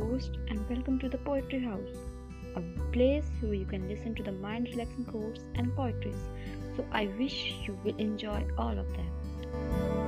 host, and welcome to the Poetry House, a place where you can listen to the mind relaxing quotes and poetries. So, I wish you will enjoy all of them.